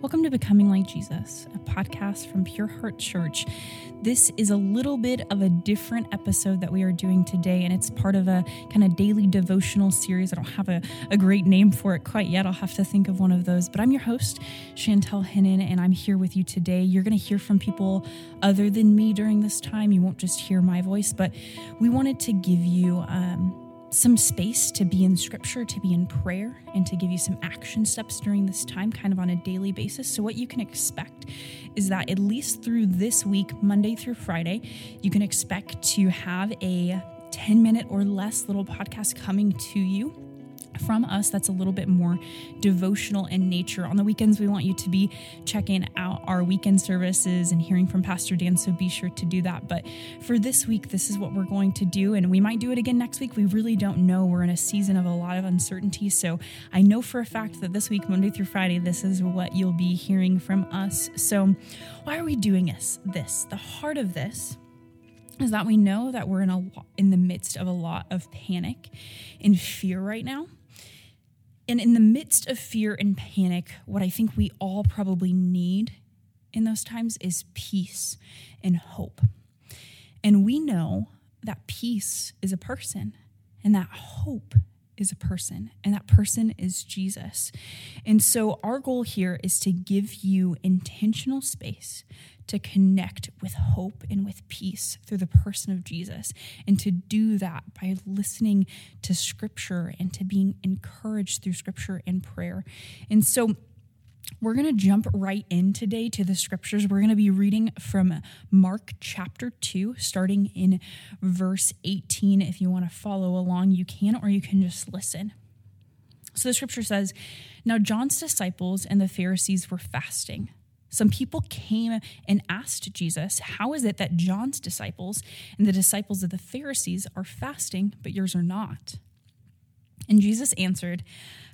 Welcome to Becoming Like Jesus, a podcast from Pure Heart Church. This is a little bit of a different episode that we are doing today, and it's part of a kind of daily devotional series. I don't have a, a great name for it quite yet. I'll have to think of one of those. But I'm your host, Chantel Hennon, and I'm here with you today. You're going to hear from people other than me during this time. You won't just hear my voice, but we wanted to give you. Um, some space to be in scripture, to be in prayer, and to give you some action steps during this time, kind of on a daily basis. So, what you can expect is that at least through this week, Monday through Friday, you can expect to have a 10 minute or less little podcast coming to you from us that's a little bit more devotional in nature. On the weekends, we want you to be checking out our weekend services and hearing from Pastor Dan, so be sure to do that. But for this week, this is what we're going to do, and we might do it again next week. We really don't know. We're in a season of a lot of uncertainty. So I know for a fact that this week, Monday through Friday, this is what you'll be hearing from us. So why are we doing this? This, the heart of this is that we know that we're in a in the midst of a lot of panic and fear right now and in the midst of fear and panic, what I think we all probably need in those times is peace and hope. And we know that peace is a person and that hope is a person, and that person is Jesus. And so, our goal here is to give you intentional space to connect with hope and with peace through the person of Jesus, and to do that by listening to scripture and to being encouraged through scripture and prayer. And so, we're going to jump right in today to the scriptures. We're going to be reading from Mark chapter 2, starting in verse 18. If you want to follow along, you can, or you can just listen. So the scripture says Now John's disciples and the Pharisees were fasting. Some people came and asked Jesus, How is it that John's disciples and the disciples of the Pharisees are fasting, but yours are not? And Jesus answered,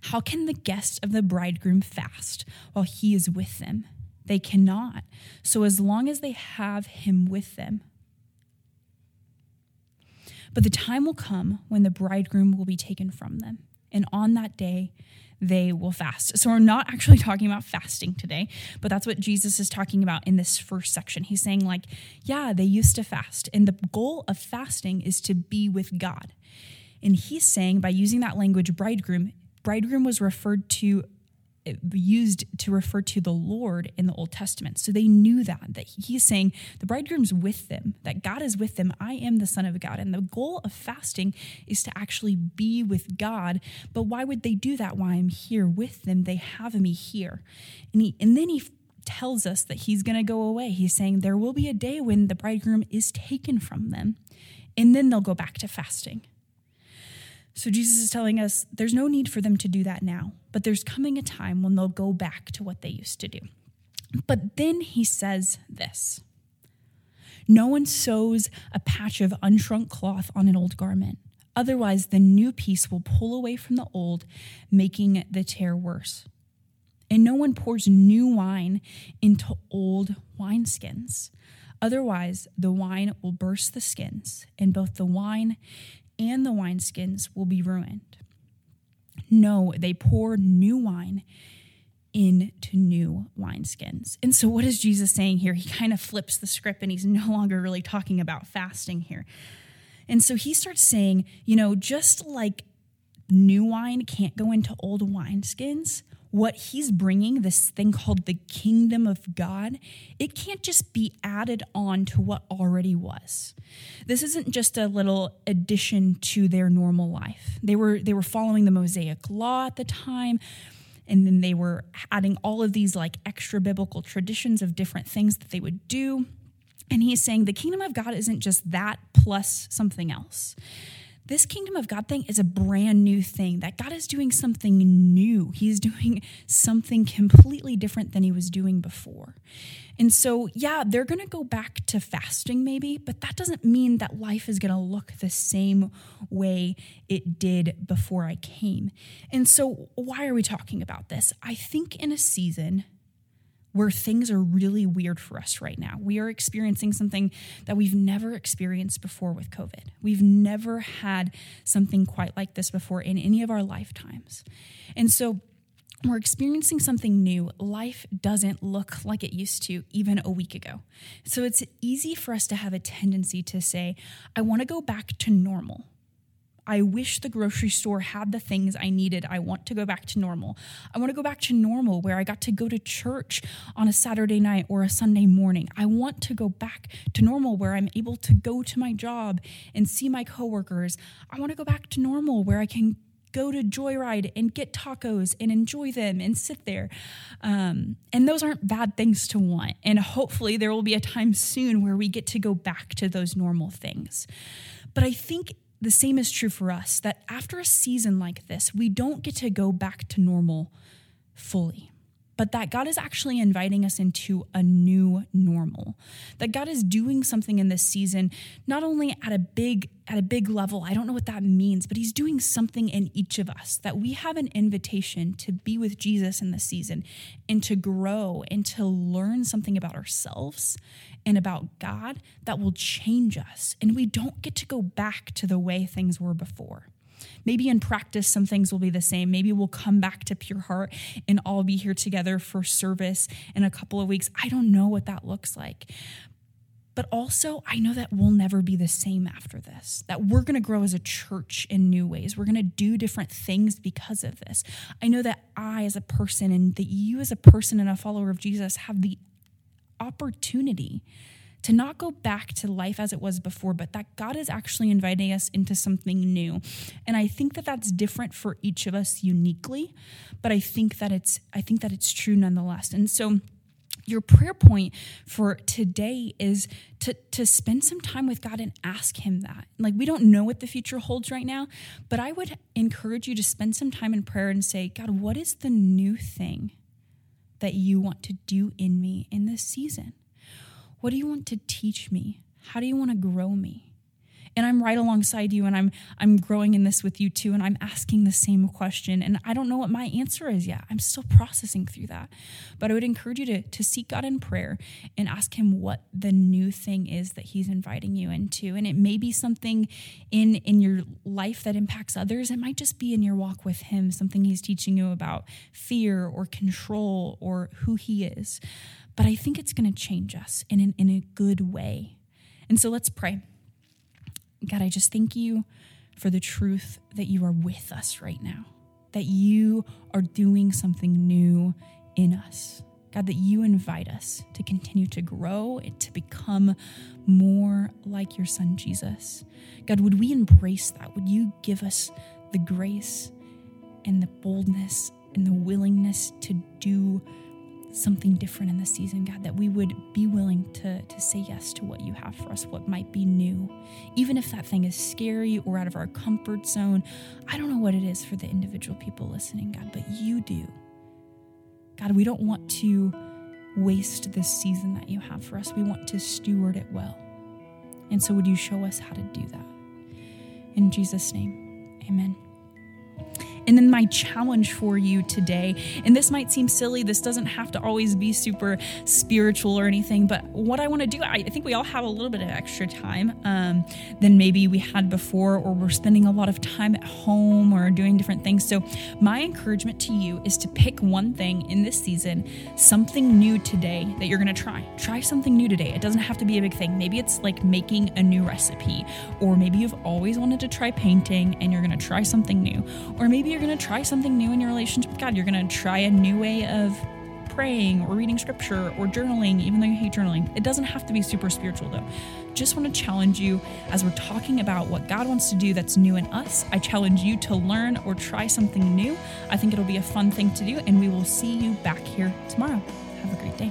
How can the guests of the bridegroom fast while he is with them? They cannot. So as long as they have him with them. But the time will come when the bridegroom will be taken from them. And on that day, they will fast. So we're not actually talking about fasting today, but that's what Jesus is talking about in this first section. He's saying, like, yeah, they used to fast. And the goal of fasting is to be with God. And he's saying by using that language, bridegroom, bridegroom was referred to used to refer to the Lord in the Old Testament. So they knew that, that he's saying the bridegroom's with them, that God is with them. I am the Son of God. And the goal of fasting is to actually be with God. But why would they do that while I'm here with them? They have me here. And, he, and then he tells us that he's going to go away. He's saying there will be a day when the bridegroom is taken from them, and then they'll go back to fasting. So Jesus is telling us there's no need for them to do that now, but there's coming a time when they'll go back to what they used to do. But then he says this No one sews a patch of unshrunk cloth on an old garment. Otherwise, the new piece will pull away from the old, making the tear worse. And no one pours new wine into old wineskins. Otherwise, the wine will burst the skins, and both the wine and the wineskins will be ruined. No, they pour new wine into new wineskins. And so, what is Jesus saying here? He kind of flips the script and he's no longer really talking about fasting here. And so, he starts saying, you know, just like new wine can't go into old wineskins, what he's bringing, this thing called the kingdom of God, it can't just be added on to what already was. This isn't just a little addition to their normal life. They were they were following the Mosaic law at the time and then they were adding all of these like extra biblical traditions of different things that they would do. And he's saying the kingdom of God isn't just that plus something else this kingdom of God thing is a brand new thing, that God is doing something new. He's doing something completely different than he was doing before. And so, yeah, they're going to go back to fasting maybe, but that doesn't mean that life is going to look the same way it did before I came. And so, why are we talking about this? I think in a season where things are really weird for us right now. We are experiencing something that we've never experienced before with COVID. We've never had something quite like this before in any of our lifetimes. And so, we're experiencing something new, life doesn't look like it used to even a week ago. So it's easy for us to have a tendency to say, I want to go back to normal. I wish the grocery store had the things I needed. I want to go back to normal. I want to go back to normal where I got to go to church on a Saturday night or a Sunday morning. I want to go back to normal where I'm able to go to my job and see my coworkers. I want to go back to normal where I can go to Joyride and get tacos and enjoy them and sit there. Um, and those aren't bad things to want. And hopefully, there will be a time soon where we get to go back to those normal things. But I think the same is true for us that after a season like this, we don't get to go back to normal fully but that God is actually inviting us into a new normal. That God is doing something in this season, not only at a big at a big level. I don't know what that means, but he's doing something in each of us. That we have an invitation to be with Jesus in this season and to grow and to learn something about ourselves and about God that will change us. And we don't get to go back to the way things were before. Maybe in practice, some things will be the same. Maybe we'll come back to Pure Heart and all be here together for service in a couple of weeks. I don't know what that looks like. But also, I know that we'll never be the same after this, that we're to grow as a church in new ways. We're to do different things because of this. I know that I, as a person, and that you, as a person and a follower of Jesus, have the opportunity to not go back to life as it was before, but that God is actually inviting us into something new. And I think that that's different for each of us uniquely, but I think that it's I think that it's true nonetheless. And so your prayer point for today is to, to spend some time with God and ask Him that. Like, we don't know what the future holds right now, but I would encourage you to spend some time in prayer and say, God, what is the new thing that you want to do in me in this season? What do you want to teach me? How do you want to grow me? And I'm right alongside you and I'm I'm growing in this with you too and I'm asking the same question and I don't know what my answer is yet. I'm still processing through that. But I would encourage you to to seek God in prayer and ask him what the new thing is that he's inviting you into. And it may be something in in your life that impacts others. It might just be in your walk with him, something he's teaching you about fear or control or who he is but I think it's going to change us in, an, in a good way. And so let's pray. God, I just thank you for the truth that you are with us right now, that you are doing something new in us. God, that you invite us to continue to grow and to become more like your son, Jesus. God, would we embrace that? Would you give us the grace and the boldness and the willingness to do something different in this season, God, that we would be willing to, to say yes to what you have for us, what might be new. Even if that thing is scary or out of our comfort zone, I don't know what it is for the individual people listening, God, but you do. God, we don't want to waste this season that you have for us. We want to steward it well. And so, would you show us how to do that? In Jesus' name, amen. And then my challenge for you today, and this might seem silly, this doesn't have to always be super spiritual or anything, but what I want to do, I think we all have a little bit of extra time um, than maybe we had before, or we're spending a lot of time at home or doing different things. So, my encouragement to you is to pick one thing in this season, something new today that you're going to try. Try something new today. It doesn't have to be a big thing. Maybe it's like making a new recipe, or maybe you've always wanted to try painting and you're going to try something new, or maybe you're going to try something new in your relationship with God. You're going to try a new way of praying or reading scripture or journaling, even though you hate journaling. It doesn't have to be super spiritual though. Just want to challenge you as we're talking about what God wants to do that's new in us. I challenge you to learn or try something new. I think it'll be a fun thing to do, and we will see you back here tomorrow. Have a great day.